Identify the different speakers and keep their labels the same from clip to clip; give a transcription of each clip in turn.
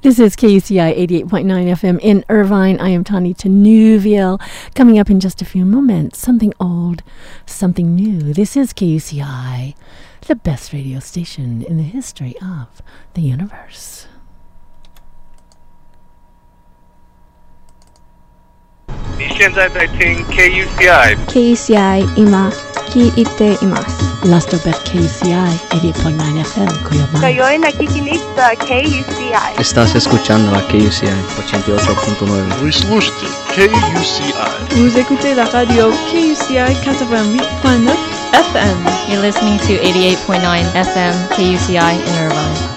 Speaker 1: This is KUCI 88.9 FM in Irvine. I am Tani Tinuviel. Coming up in just a few moments, something old, something new. This is KUCI, the best radio station in the history of the universe.
Speaker 2: 你现在在听 KUCI
Speaker 3: KCI 今聞いています。
Speaker 1: Last of KUCI 88.9 FM, Kuyoban.
Speaker 4: Kayo'y nakikinig sa KUCI.
Speaker 5: Estás escuchando a KUCI 88.9.
Speaker 6: Вы слушаете KUCI.
Speaker 7: Vous écoutez la radio KUCI 88.9 FM.
Speaker 8: You're listening to 88.9 FM KUCI in Irvine.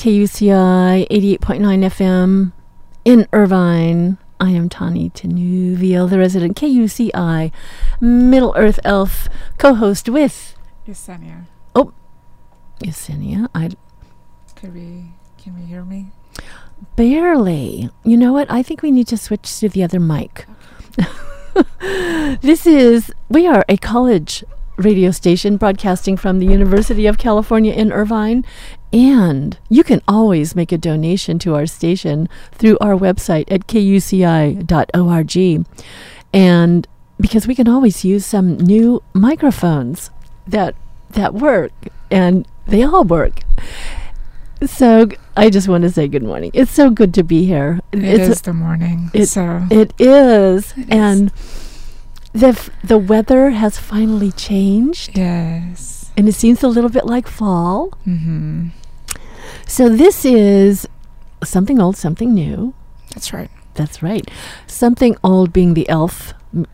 Speaker 1: KUCI 88.9 FM in Irvine. I am Tani Tinuviel, the resident KUCI Middle Earth Elf, co host with
Speaker 9: Yesenia, Oh,
Speaker 1: Yesenia. I
Speaker 9: could we can we hear me?
Speaker 1: barely. You know what? I think we need to switch to the other mic. this is, we are a college radio station broadcasting from the University of California in Irvine. And you can always make a donation to our station through our website at kuci.org.
Speaker 10: and because we can always use some new microphones that that work, and they all work. So I just want to say good morning. It's so good to be here.
Speaker 9: It
Speaker 10: it's
Speaker 9: is the morning.
Speaker 10: it-
Speaker 9: so
Speaker 10: it is,
Speaker 9: It is.
Speaker 10: The f- the weather has finally changed,
Speaker 9: yes.
Speaker 10: and it seems a little bit like fall.
Speaker 9: Mm-hmm.
Speaker 10: So this is something old, something new.
Speaker 9: That's right.
Speaker 10: That's right. Something old being the elf.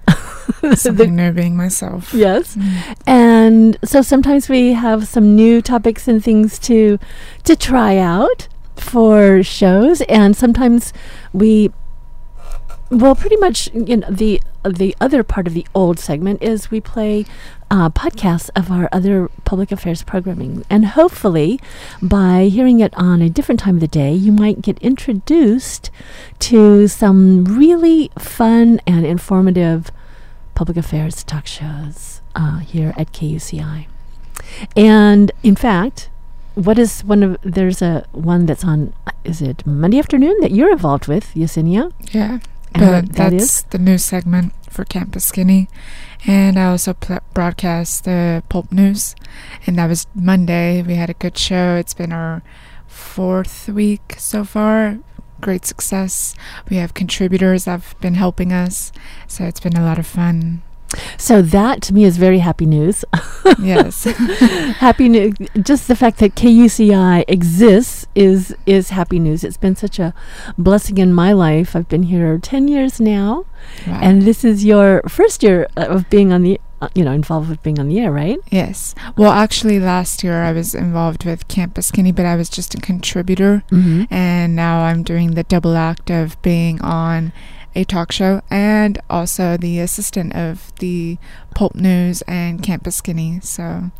Speaker 9: Something new being myself.
Speaker 10: yes.
Speaker 9: Mm.
Speaker 10: And so sometimes we have some new topics and things to to try out for shows and sometimes we well pretty much you know the the other part of the old segment is we play uh, podcasts of our other public affairs programming and hopefully by hearing it on a different time of the day you might get introduced to some really fun and informative public affairs talk shows uh, here at KUCI. And in fact, what is one of there's a one that's on is it Monday afternoon that you're involved with, Yesenia?
Speaker 9: Yeah. But
Speaker 10: uh, that
Speaker 9: that's the news segment for Campus Skinny. And I also pl- broadcast the Pulp News. And that was Monday. We had a good show. It's been our fourth week so far. Great success. We have contributors that have been helping us. So it's been a lot of fun.
Speaker 10: So that to me is very happy news.
Speaker 9: Yes.
Speaker 10: happy news. Just the fact that KUCI exists is is happy news. It's been such a blessing in my life. I've been here ten years now, and this is your first year of being on the uh, you know involved with being on the air, right?
Speaker 9: yes. Well, actually, last year I was involved with Campus Skinny, but I was just a contributor.
Speaker 10: Mm-hmm.
Speaker 9: and now I'm doing the double act of being on a talk show and also the assistant of the Pulp News and Campus Skinny. So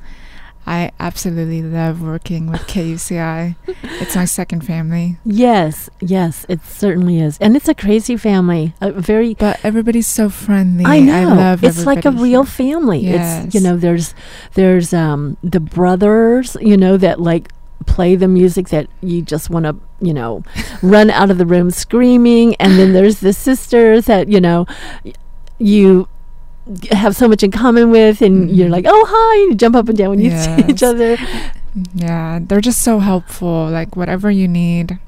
Speaker 9: I absolutely love working with KUCI. it's my second family.
Speaker 10: Yes, yes, it certainly is, and it's a crazy family. A very
Speaker 9: But everybody's so friendly.
Speaker 10: I know.
Speaker 9: love
Speaker 10: it's like a real family. It's you know, there's there's um the brothers, you know, that like play the music that you just want to, you know, run out of the room screaming, and then there's the sisters that you know y- you have so much in common with, and you're
Speaker 9: Mhm.
Speaker 10: like, oh hi, and you jump up and down when you see each other.
Speaker 9: Yeah, they're just so helpful. Like whatever you need,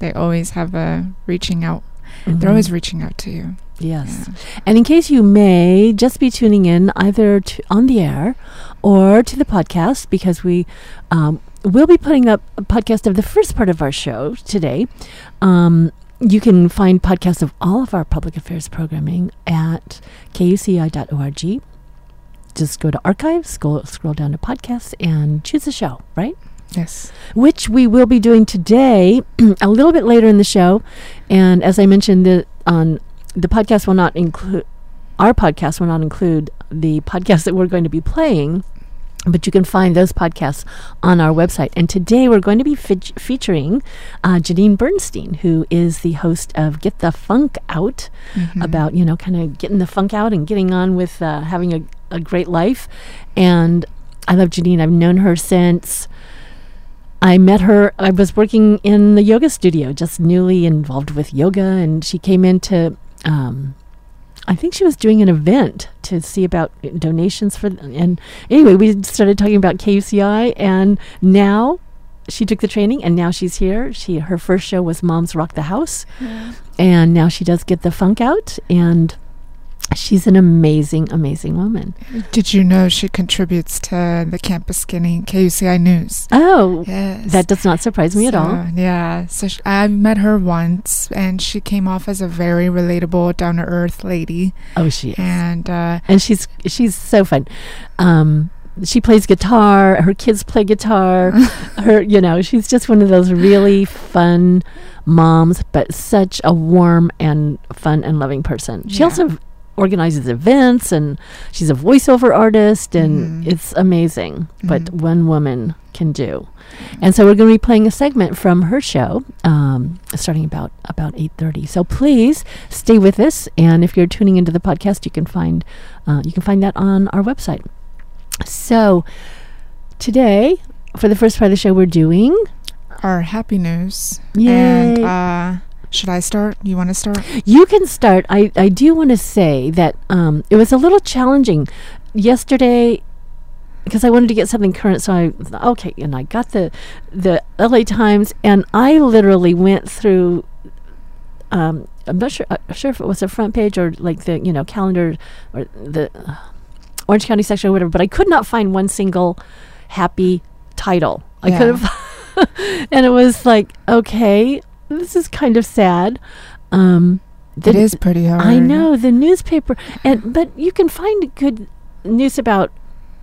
Speaker 9: they always have a reaching out. They're always reaching out to you.
Speaker 10: Yes. And in case you may just be tuning in either to, on the air or to the podcast, because we um, will be putting up a podcast of the first part of our show today. Um, you can find podcasts of all of our public affairs programming at kuci.org. Just go to archives, scroll, scroll down to podcasts, and choose a show, right?
Speaker 9: Yes.
Speaker 10: which we will be doing today a little bit later in the show. And as I mentioned, the on the podcast will not include our podcast will not include the podcast that we're going to be playing. But you can find those podcasts on our website. And today we're going to be fe- featuring uh, Janine Bernstein, who is the host of Get the Funk Out,
Speaker 9: Mhm.
Speaker 10: about, you know, kind of getting the funk out and getting on with uh, having a, a great life. And I love Janine. I've known her since I met her. I was working in the yoga studio, just newly involved with yoga, and she came in to. Um, I think she was doing an event to see about donations for. And anyway, we started talking about KUCI, and now she took the training, and now she's here. She her first show was Moms Rock the House, and now she does get the funk out, and she's an amazing, amazing woman.
Speaker 9: Did you know she contributes to the Campus Skinny KUCI News?
Speaker 10: Oh,
Speaker 9: Yes.
Speaker 10: that does not surprise me at all.
Speaker 9: Yeah. So sh- I met her once, and she came off as a very relatable, down to earth lady.
Speaker 10: Oh, she is.
Speaker 9: And uh,
Speaker 10: and she's she's so fun. Um, she plays guitar. Her kids play guitar. her, you know, she's just one of those really fun moms, but such a warm and fun and loving person. She
Speaker 9: Yeah.
Speaker 10: also organizes events, and she's a voiceover artist, and
Speaker 9: Mhm.
Speaker 10: it's amazing what
Speaker 9: Mhm.
Speaker 10: one woman can do. And so we're going to be playing a segment from her show, um, starting about about eight thirty. So please stay with us, and if you're tuning into the podcast, you can find uh, you can find that on our website. So today, for the first part of the show, we're doing
Speaker 9: our happy news.
Speaker 10: Yay.
Speaker 9: And uh, Should I start? You want to start?
Speaker 10: You can start. I, I do want to say that um, it was a little challenging yesterday because I wanted to get something current. So I okay, and I got the the LA Times, and I literally went through. Um, I'm not sure uh, sure if it was the front page or like the you know calendar or the uh, Orange County section or whatever, but I could not find one single happy title. I could have, and it was like, okay, this is kind of sad. Um,
Speaker 9: It is pretty hard.
Speaker 10: I know the newspaper, and but you can find good news about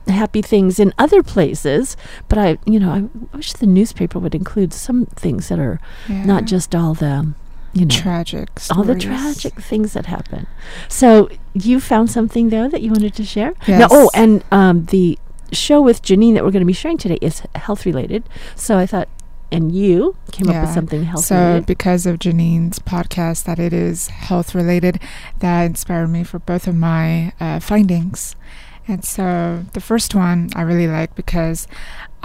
Speaker 10: happy things in other places. But I, you know, I wish the newspaper would include some things that are
Speaker 9: Yeah.
Speaker 10: not just all the, you know,
Speaker 9: tragic.
Speaker 10: all the tragic things that happen. So you found something though that you wanted to share? No,
Speaker 9: Yes.
Speaker 10: oh, and um, the show with Janine that we're going to be sharing today is health related. So I thought, and you came up with something health
Speaker 9: So,
Speaker 10: related.
Speaker 9: because of Janine's podcast, that it is health related, that inspired me for both of my uh, findings. And so, the first one I really like because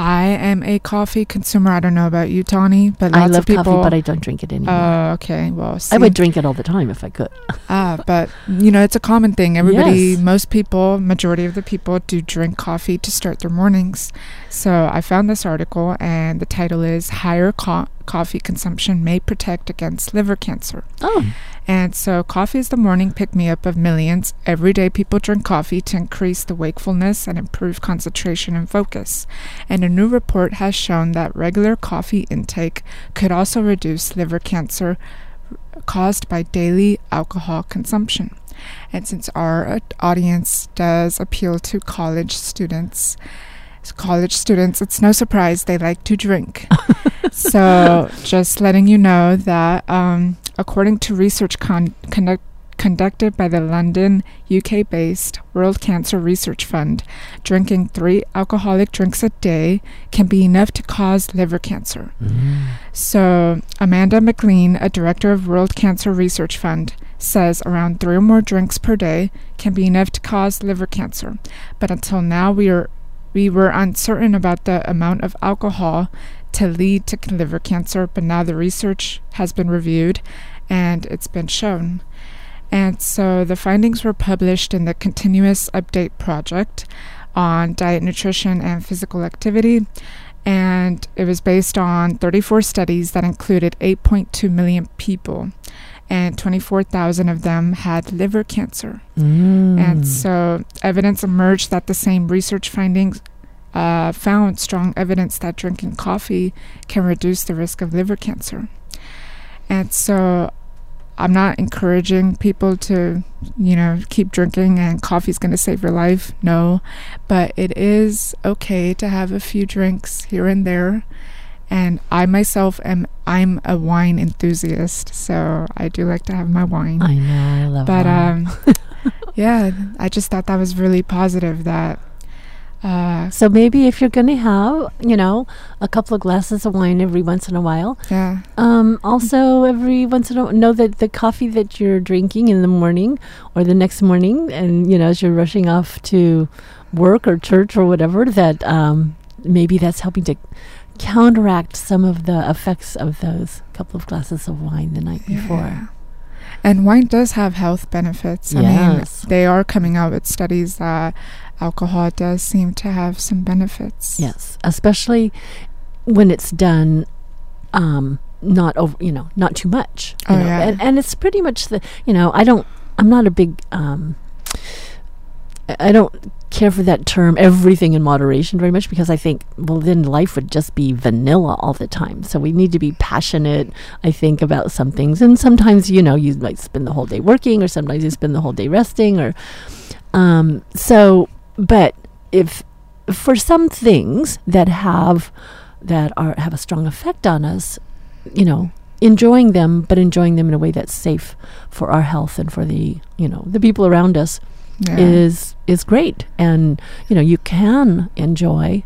Speaker 9: I am a coffee consumer. I don't know about you, Tani, but lots
Speaker 10: I love
Speaker 9: of people.
Speaker 10: coffee, but I don't drink it anymore.
Speaker 9: Oh, okay. Well,
Speaker 10: I would drink it all the time if I could.
Speaker 9: Ah, but you know, it's a common thing. Everybody,
Speaker 10: Yes.
Speaker 9: most people, majority of the people do drink coffee to start their mornings. So I found this article, and the title is Higher co- Coffee Consumption May Protect Against Liver Cancer.
Speaker 10: Oh,
Speaker 9: And so, coffee is the morning pick me up of millions. Every day, people drink coffee to increase the wakefulness and improve concentration and focus. And a new report has shown that regular coffee intake could also reduce liver cancer caused by daily alcohol consumption. And since our audience does appeal to college students, college students, it's no surprise they like to drink. so, just letting you know that um, according to research con- conduct- conducted by the London, UK based World Cancer Research Fund, drinking three alcoholic drinks a day can be enough to cause liver cancer. So, Amanda McLean, a director of World Cancer Research Fund, says around three or more drinks per day can be enough to cause liver cancer. But until now, we are we were uncertain about the amount of alcohol to lead to liver cancer, but now the research has been reviewed and it's been shown. And so the findings were published in the Continuous Update Project on diet, nutrition, and physical activity. And it was based on 34 studies that included 8.2 million people, and 24,000 of them had liver cancer.
Speaker 10: Mm.
Speaker 9: And so evidence emerged that the same research findings uh, found strong evidence that drinking coffee can reduce the risk of liver cancer. And so I'm not encouraging people to, you know, keep drinking and coffee's going to save your life. No, but it is okay to have a few drinks here and there. And I myself am I'm a wine enthusiast, so I do like to have my wine.
Speaker 10: I know, I love
Speaker 9: But
Speaker 10: wine.
Speaker 9: um yeah, I just thought that was really positive that uh
Speaker 10: So maybe if you're going to have, you know, a couple of glasses of wine every once in a while,
Speaker 9: yeah.
Speaker 10: um, also every once in a while, know that the coffee that you're drinking in the morning or the next morning, and you know, as you're rushing off to work or church or whatever, that um, maybe that's helping to counteract some of the effects of those couple of glasses of wine the night before.
Speaker 9: And wine does have health benefits. I
Speaker 10: Yes.
Speaker 9: mean, they are coming out with studies that alcohol does seem to have some benefits.
Speaker 10: Yes, especially when it's done um not over, you know, not too much. you
Speaker 9: Oh,
Speaker 10: know.
Speaker 9: yeah.
Speaker 10: And and it's pretty much the, you know, I don't I'm not a big um I- don't care for that term everything in moderation very much because I think well then life would just be vanilla all the time. So we need to be passionate I think about some things and sometimes you know you might spend the whole day working or sometimes you spend the whole day resting or um so but if for some things that have that are have a strong effect on us, you know, enjoying them, but enjoying them in a way that's safe for our health and for the you know the people around us
Speaker 9: Yeah.
Speaker 10: is is great. And you know, you can enjoy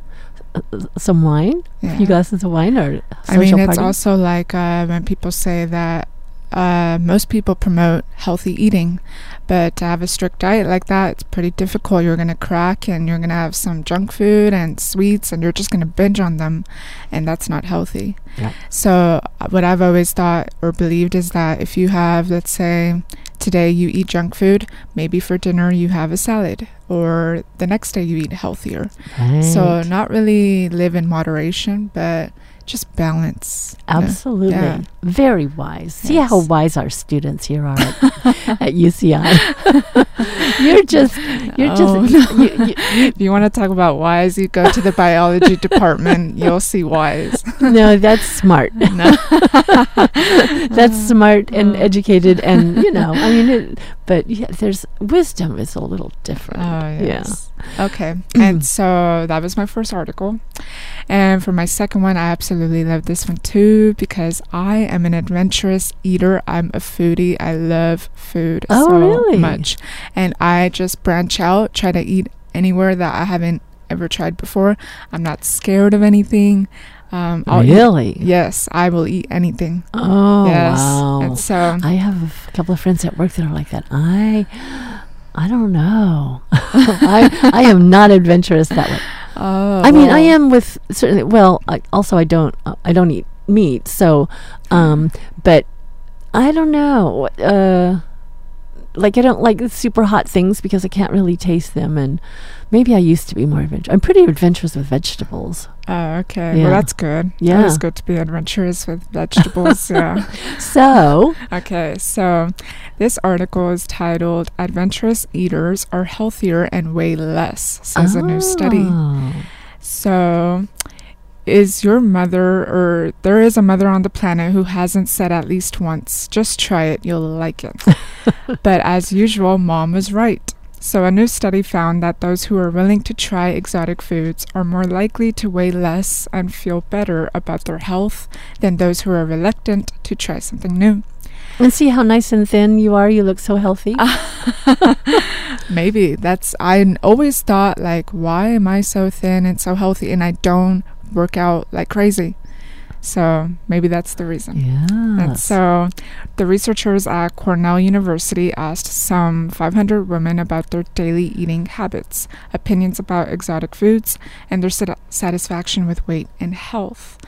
Speaker 10: uh, some wine, a few glasses of wine, or
Speaker 9: I mean, it's
Speaker 10: party.
Speaker 9: also like uh, when people say that uh, most people promote healthy eating, but to have a strict diet like that, it's pretty difficult. You're gonna crack, and you're gonna have some junk food and sweets, and you're just gonna binge on them, and that's not healthy.
Speaker 10: Yeah.
Speaker 9: So, uh, what I've always thought or believed is that if you have, let's say, today you eat junk food, maybe for dinner you have a salad, or the next day you eat healthier. So, not really live in moderation, but just balance. you know?
Speaker 10: Absolutely.
Speaker 9: Yeah.
Speaker 10: Very wise. See how wise our students here are at, at UCI. you're just, you're
Speaker 9: Oh,
Speaker 10: just, you, you,
Speaker 9: if you want to talk about wise, you go to the biology department. You'll see wise.
Speaker 10: no, that's smart. that's smart and mm. educated, and you know, I mean, it, but yeah, there's wisdom is a little different.
Speaker 9: Oh,
Speaker 10: Yeah.
Speaker 9: Okay. and so that was my first article. And for my second one, I absolutely love this one too because I am an adventurous eater. I'm a foodie. I love food
Speaker 10: Oh,
Speaker 9: so
Speaker 10: really?
Speaker 9: much. And I just branch out, try to eat anywhere that I haven't ever tried before. I'm not scared of anything. Um, I'll eat-
Speaker 10: Really?
Speaker 9: yes, I will eat anything.
Speaker 10: Oh,
Speaker 9: yes.
Speaker 10: wow.
Speaker 9: And so
Speaker 10: I have a couple of friends at work that are like that. I, I don't know. I, I am not adventurous that way.
Speaker 9: Oh,
Speaker 10: I mean, I am with certainly. Well, I, also I don't. Uh, I don't eat meat. So, um, but I don't know. Uh, like I don't like super hot things because I can't really taste them, and maybe I used to be more adventurous. I'm pretty adventurous with vegetables.
Speaker 9: Oh, okay.
Speaker 10: Yeah.
Speaker 9: Well, that's good.
Speaker 10: Yeah.
Speaker 9: it's good to be adventurous with vegetables. yeah.
Speaker 10: So,
Speaker 9: Okay, so this article is titled Adventurous Eaters Are Healthier and Weigh Less, says a new study.
Speaker 10: Oh.
Speaker 9: So, is your mother, or there is a mother on the planet who hasn't said at least once, just try it, you'll like it. but as usual, mom was right. So, a new study found that those who are willing to try exotic foods are more likely to weigh less and feel better about their health than those who are reluctant to try something new.
Speaker 10: and see how nice and thin you are. You look so healthy.
Speaker 9: Maybe that's I always thought like why am I so thin and so healthy and I don't work out like crazy. So maybe that's the reason. And so the researchers at Cornell University asked some 500 women about their daily eating habits, opinions about exotic foods, and their sat- satisfaction with weight and health.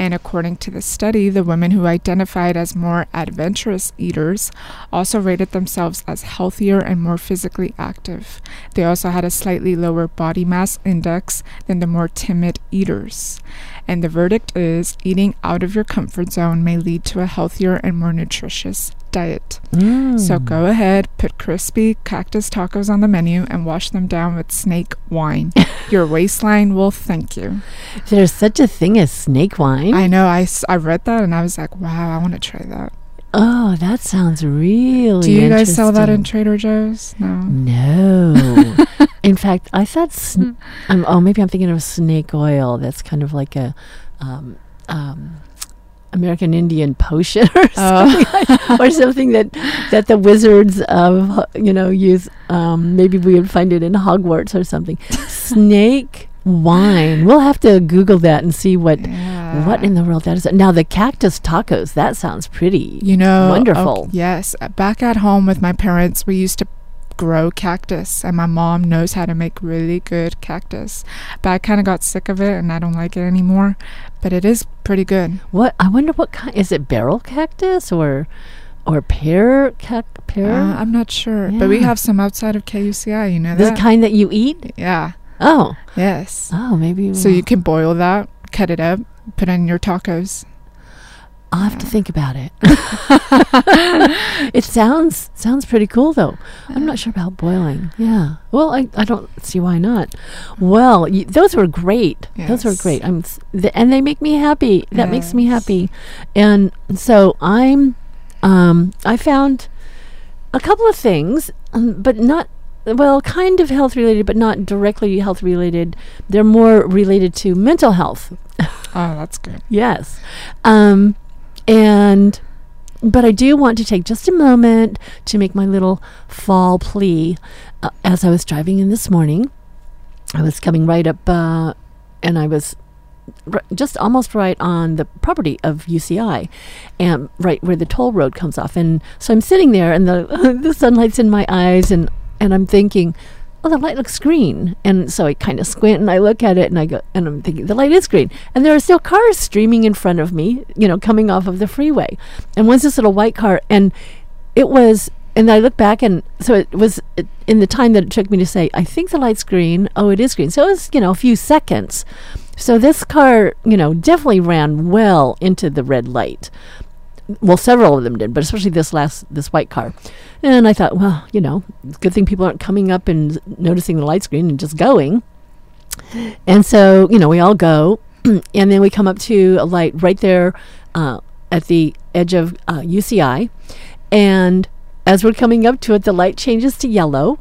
Speaker 9: And according to the study, the women who identified as more adventurous eaters also rated themselves as healthier and more physically active. They also had a slightly lower body mass index than the more timid eaters. And the verdict is eating out of your comfort zone may lead to a healthier and more nutritious diet. So
Speaker 10: Mm.
Speaker 9: go ahead, put crispy cactus tacos on the menu, and wash them down with snake wine. Your waistline will thank you.
Speaker 10: There's such a thing as snake wine.
Speaker 9: I know. I, I read that and I was like, wow, I want to try that.
Speaker 10: oh, that sounds really.
Speaker 9: Do you guys sell that in. Trader Joe's? No.
Speaker 10: No. in fact, I thought. Sn- um, oh, maybe I'm thinking of snake oil. That's kind of like a. Um, um, American Indian potion or something, like- or something that that the wizards of you know use. Um, maybe we would find it in Hogwarts or something. Snake wine. We'll have to Google that and see what
Speaker 9: Yeah.
Speaker 10: what in the world that is. Now the cactus tacos. That sounds pretty.
Speaker 9: You know,
Speaker 10: wonderful.
Speaker 9: ok- yes. Back at home with my parents, we used to grow cactus, and my mom knows how to make really good cactus. But I kind of got sick of it, and I don't like it anymore. But it is pretty good.
Speaker 10: What I wonder what kind is it? Barrel cactus or or pear cac pear?
Speaker 9: Uh, I'm not sure, but we have some outside of KUCI. You know
Speaker 10: the
Speaker 9: that?
Speaker 10: kind that you eat?
Speaker 9: yeah.
Speaker 10: Oh,
Speaker 9: Yes.
Speaker 10: oh, maybe.
Speaker 9: So you can boil that, cut it up, put in your tacos.
Speaker 10: I'll have to think about it. it sounds sounds pretty cool though. I'm not sure about boiling. Yeah. Well, I, I don't see why not. Well, y- those were great. Those were great. I'm s- th- and they make me happy. That makes me happy. And so I'm um I found a couple of things, um, but not well, kind of health related, but not directly health related. They're more related to mental health.
Speaker 9: Oh, that's good.
Speaker 10: Yes. Um, and, but I do want to take just a moment to make my little fall plea. Uh, as I was driving in this morning, I was coming right up, uh, and I was r- just almost right on the property of UCI, and right where the toll road comes off. And so I'm sitting there, and the the sunlight's in my eyes, and and I'm thinking. Oh, the light looks green, and so I kind of squint and I look at it, and I go, and I'm thinking the light is green, and there are still cars streaming in front of me, you know, coming off of the freeway, and one's this little white car, and it was and I look back and so it was in the time that it took me to say I think the light's green. Oh it is green. So it was you know a few seconds. So this car you know definitely ran well into the red light well several of them did but especially this last this white car. And I thought well you know good thing people aren't coming up and noticing the light screen and just going. And so you know we all go and then we come up to a light right there uh, at the edge of uh, UCI and as we're coming up to it, the light changes to yellow.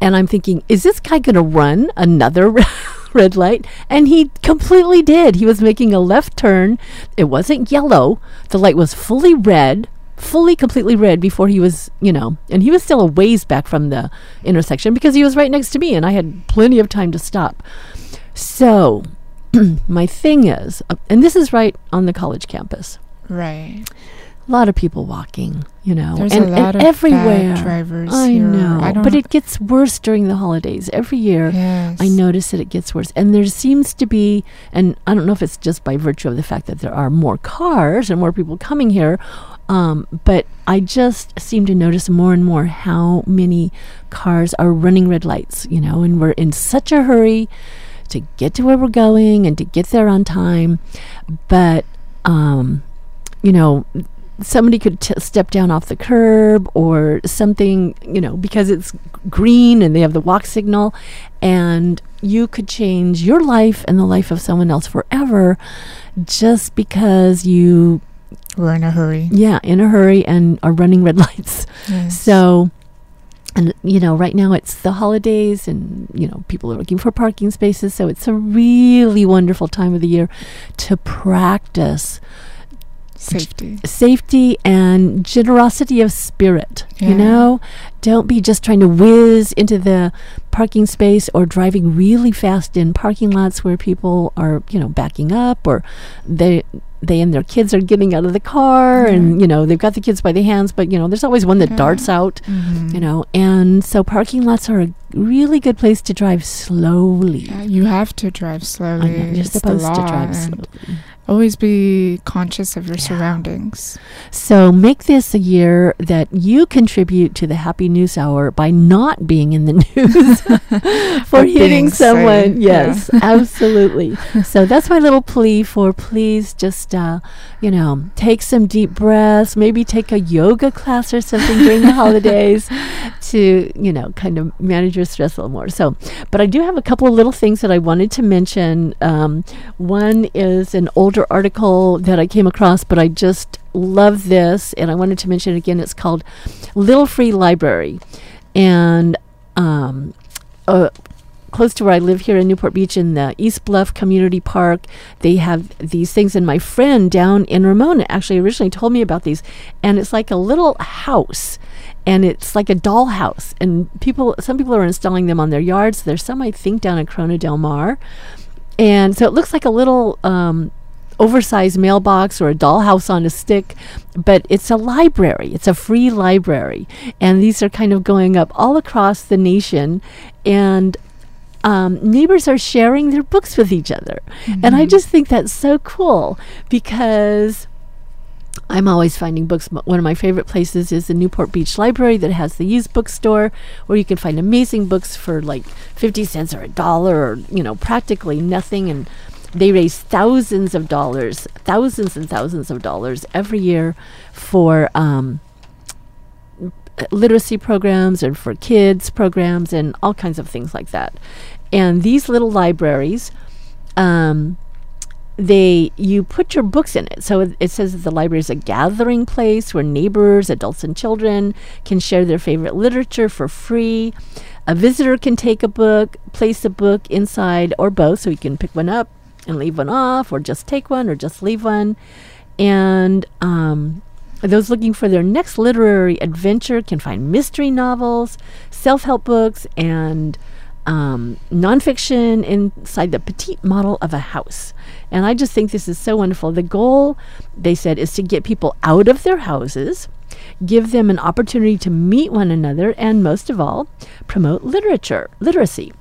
Speaker 10: And I'm thinking, is this guy going to run another red light? And he completely did. He was making a left turn. It wasn't yellow, the light was fully red. Fully, completely red before he was, you know, and he was still a ways back from the intersection because he was right next to me and I had plenty of time to stop. So, my thing is, uh, and this is right on the college campus.
Speaker 9: Right.
Speaker 10: A lot of people walking, you know,
Speaker 9: There's
Speaker 10: and, and everywhere.
Speaker 9: drivers
Speaker 10: I
Speaker 9: here.
Speaker 10: know,
Speaker 9: I
Speaker 10: but it gets worse during the holidays. Every year,
Speaker 9: Yes.
Speaker 10: I notice that it gets worse, and there seems to be, and I don't know if it's just by virtue of the fact that there are more cars and more people coming here, um, but I just seem to notice more and more how many cars are running red lights, you know, and we're in such a hurry to get to where we're going and to get there on time, but um, you know, somebody could t- step down off the curb or something, you know, because it's green and they have the walk signal, and you could change your life and the life of someone else forever just because you,
Speaker 9: We're in a hurry.
Speaker 10: yeah, in a hurry and are running red lights.
Speaker 9: Yes.
Speaker 10: So, and you know, right now it's the holidays, and you know, people are looking for parking spaces. So it's a really wonderful time of the year to practice
Speaker 9: Safety.
Speaker 10: safety and generosity of spirit. You know, don't be just trying to whiz into the parking space or driving really fast in parking lots where people are, you know, backing up or they they and their kids are getting out of the car and you know they've got the kids by the hands but you know there's always one that
Speaker 9: Yeah.
Speaker 10: darts out
Speaker 9: Mhm.
Speaker 10: you know and so parking lots are a really good place to drive slowly
Speaker 9: Yeah, you have to drive slowly.
Speaker 10: know, you're
Speaker 9: It's the
Speaker 10: supposed to drive slowly
Speaker 9: Always be conscious of your surroundings.
Speaker 10: So make this a year that you contribute to the Happy News Hour by not being in the news for hitting someone.
Speaker 9: yeah.
Speaker 10: Yes, absolutely. So that's my little plea for please just, uh, you know, take some deep breaths, maybe take a yoga class or something during the holidays to, you know, kind of manage your stress a little more. So, but I do have a couple of little things that I wanted to mention. Um, one is an older article that I came across, but I just love this, and I wanted to mention it again. It's called Little Free Library, and um, uh, close to where I live here in Newport Beach in the East Bluff Community Park. They have these things, and my friend down in Ramona actually originally told me about these, and it's like a little house. And it's like a doll house, and people. Some people are installing them on their yards. There's some, I think, down in Corona Del Mar, and so it looks like a little um, oversized mailbox or a dollhouse on a stick, but it's a library. It's a free library. And these are kind of going up all across the nation. And um, neighbors are sharing their books with each other. And I just think that's so cool because. I'm always finding books. One of my favorite places is the Newport Beach Library that has the used bookstore where you can find amazing books for like 50 cents or a dollar or, you know, practically nothing. And they raise thousands of dollars, thousands and thousands of dollars every year for um, literacy programs and for kids programs and all kinds of things like that. And these little libraries, um, they you put your books in it. So it, says that the library is a gathering place where neighbors, adults, and children can share their favorite literature for free. A visitor can take a book, place a book inside, or both, so you can pick one up and leave one off, or just take one, or just leave one. And um, those looking for their next literary adventure can find mystery novels, self help books, and um, nonfiction inside the petite model of a house. And I just think this is so wonderful. The goal, they said, is to get people out of their houses, give them an opportunity to meet one another, and most of all, promote literature, literacy.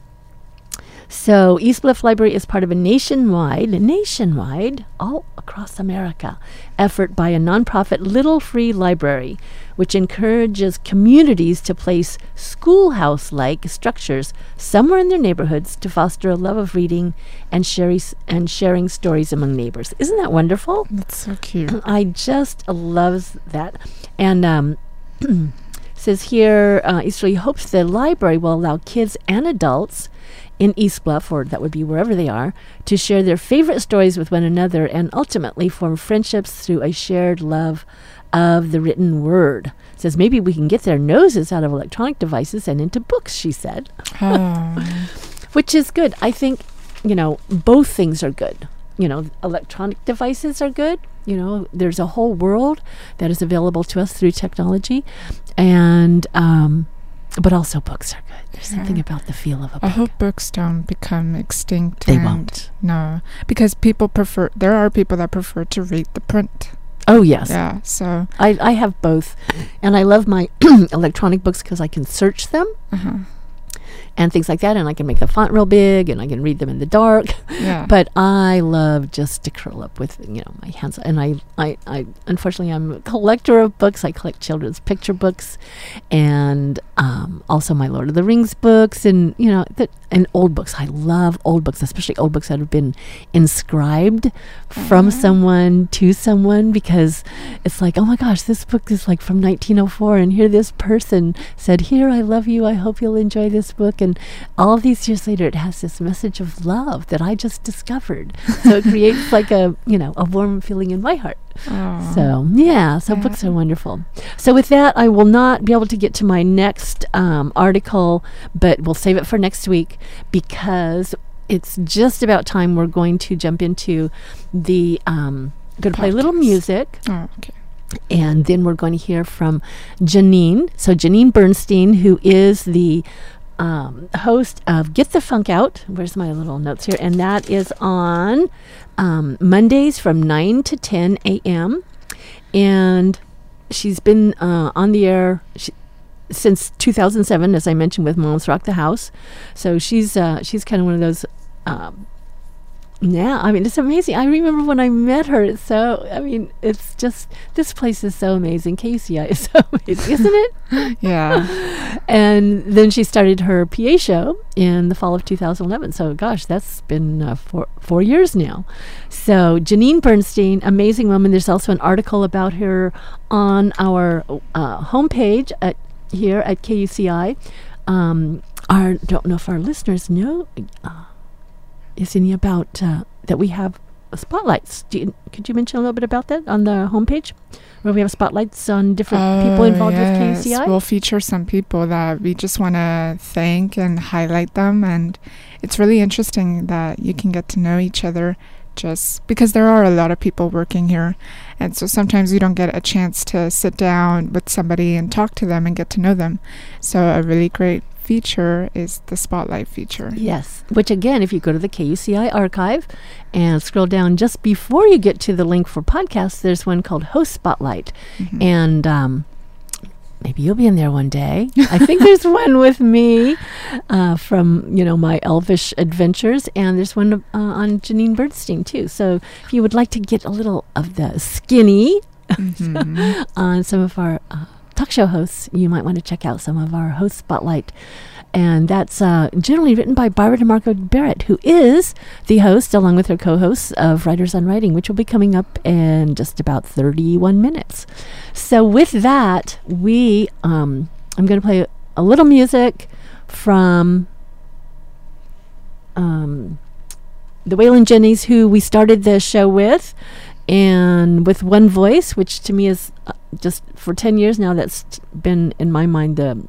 Speaker 10: So, East Bluff Library is part of a nationwide, nationwide, all across America, effort by a nonprofit Little Free Library, which encourages communities to place schoolhouse like structures somewhere in their neighborhoods to foster a love of reading and, shari- and sharing stories among neighbors. Isn't that wonderful?
Speaker 9: That's so cute.
Speaker 10: I just loves that. And um, says here, uh, Easterly hopes the library will allow kids and adults in East Bluff, or that would be wherever they are, to share their favorite stories with one another and ultimately form friendships through a shared love of the written word. Says maybe we can get their noses out of electronic devices and into books, she said.
Speaker 9: Oh.
Speaker 10: Which is good. I think, you know, both things are good. You know, electronic devices are good. You know, there's a whole world that is available to us through technology. And, um, but also books are good. There's something about the feel of a book.
Speaker 9: I hope books don't become extinct.
Speaker 10: They won't.
Speaker 9: No, because people prefer. There are people that prefer to read the print.
Speaker 10: Oh yes,
Speaker 9: Yeah. So.
Speaker 10: I, I have both, and I love my electronic books because I can search them
Speaker 9: Uh-huh.
Speaker 10: And things like that, and I can make the font real big, and I can read them in the dark.
Speaker 9: Yeah.
Speaker 10: But I love just to curl up with you know my hands, and I, I, I unfortunately I'm a collector of books. I collect children's picture books, and um, also my Lord of the Rings books, and you know that and old books. I love old books, especially old books that have been inscribed from mm-hmm. someone to someone because it's like, oh my gosh, this book is like from 1904, and here this person said, "Here, I love you. I hope you'll enjoy this book." And all these years later, it has this message of love that I just discovered. So it creates like a you know a warm feeling in my heart.
Speaker 9: Oh.
Speaker 10: So yeah, so books are wonderful. So with that, I will not be able to get to my next um, article, but we'll save it for next week because it's just about time. We're going to jump into the um, going to play a little music.
Speaker 9: Oh, okay.
Speaker 10: And then we're going to hear from Janine. So, Janine Bernstein, who is the um, host of Get the Funk Out. Where's my little notes here? And that is on um, Mondays from 9 to 10 a.m. And she's been uh, on the air. She, since 2007, as I mentioned, with Moms Rock the House, so she's uh, she's kind of one of those um, yeah, I mean, it's amazing. I remember when I met her. It's so, I mean, it's just, this place is so amazing. KCI is so amazing, isn't it?
Speaker 9: Yeah.
Speaker 10: and then she started her PA show in the fall of 2011. So, gosh, that's been uh, four, four years now. So, Janine Bernstein, amazing woman. There's also an article about her on our uh, homepage at here at KUCI. Um, our, don't know if our listeners know. Uh, is any about uh, that we have spotlights. You, could you mention a little bit about that on the homepage, where we have spotlights on different people
Speaker 9: Oh,
Speaker 10: involved
Speaker 9: yes.
Speaker 10: with KCI?
Speaker 9: We'll feature some people that we just want to thank and highlight them. And it's really interesting that you can get to know each other just because there are a lot of people working here. And so sometimes you don't get a chance to sit down with somebody and talk to them and get to know them. So a really great feature is the spotlight feature.
Speaker 10: Yes, which again, if you go to the KUCI archive and scroll down just before you get to the link for podcasts, there's one called Host Spotlight.
Speaker 9: Mm-hmm.
Speaker 10: And um, maybe you'll be in there one day. I think there's one with me uh, from, you know, my elvish adventures. And there's one uh, on Janine Bernstein, too. So if you would like to get a little of the skinny
Speaker 9: Mm-hmm.
Speaker 10: on some of our uh, talk show hosts, you might want to check out some of our host spotlight. And that's uh, generally written by Barbara DeMarco Barrett, who is the host, along with her co hosts, of Writers on Writing, which will be coming up in just about 31 minutes. So, with that, we, um, I'm going to play a little music from um, the Wailin' Jennys, who we started the show with, and with one voice, which to me is uh, just for ten years now. that's been in my mind the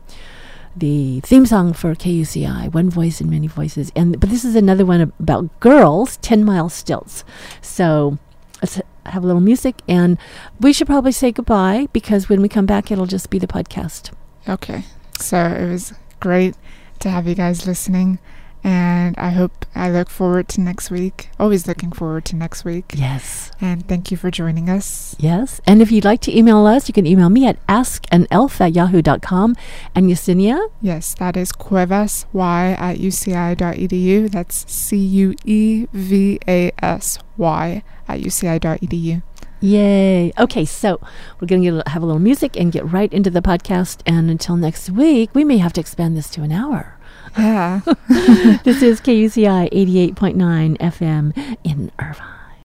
Speaker 10: the theme song for KUCI, one voice and many voices. And but this is another one about girls, Ten Mile Stilts. So let's have a little music, and we should probably say goodbye because when we come back, it'll just be the podcast.
Speaker 9: Okay. So it was great to have you guys listening. And I hope I look forward to next week. Always looking forward to next week.
Speaker 10: Yes.
Speaker 9: And thank you for joining us.
Speaker 10: Yes. And if you'd like to email us, you can email me at askanelf at yahoo.com. And Yesenia?
Speaker 9: Yes, that is cuevas, y at uci.edu. That's C U E V A S Y at uci.edu.
Speaker 10: Yay. Okay, so we're going to have a little music and get right into the podcast. And until next week, we may have to expand this to an hour.
Speaker 9: Yeah.
Speaker 10: this is KUCI 88.9 FM in Irvine.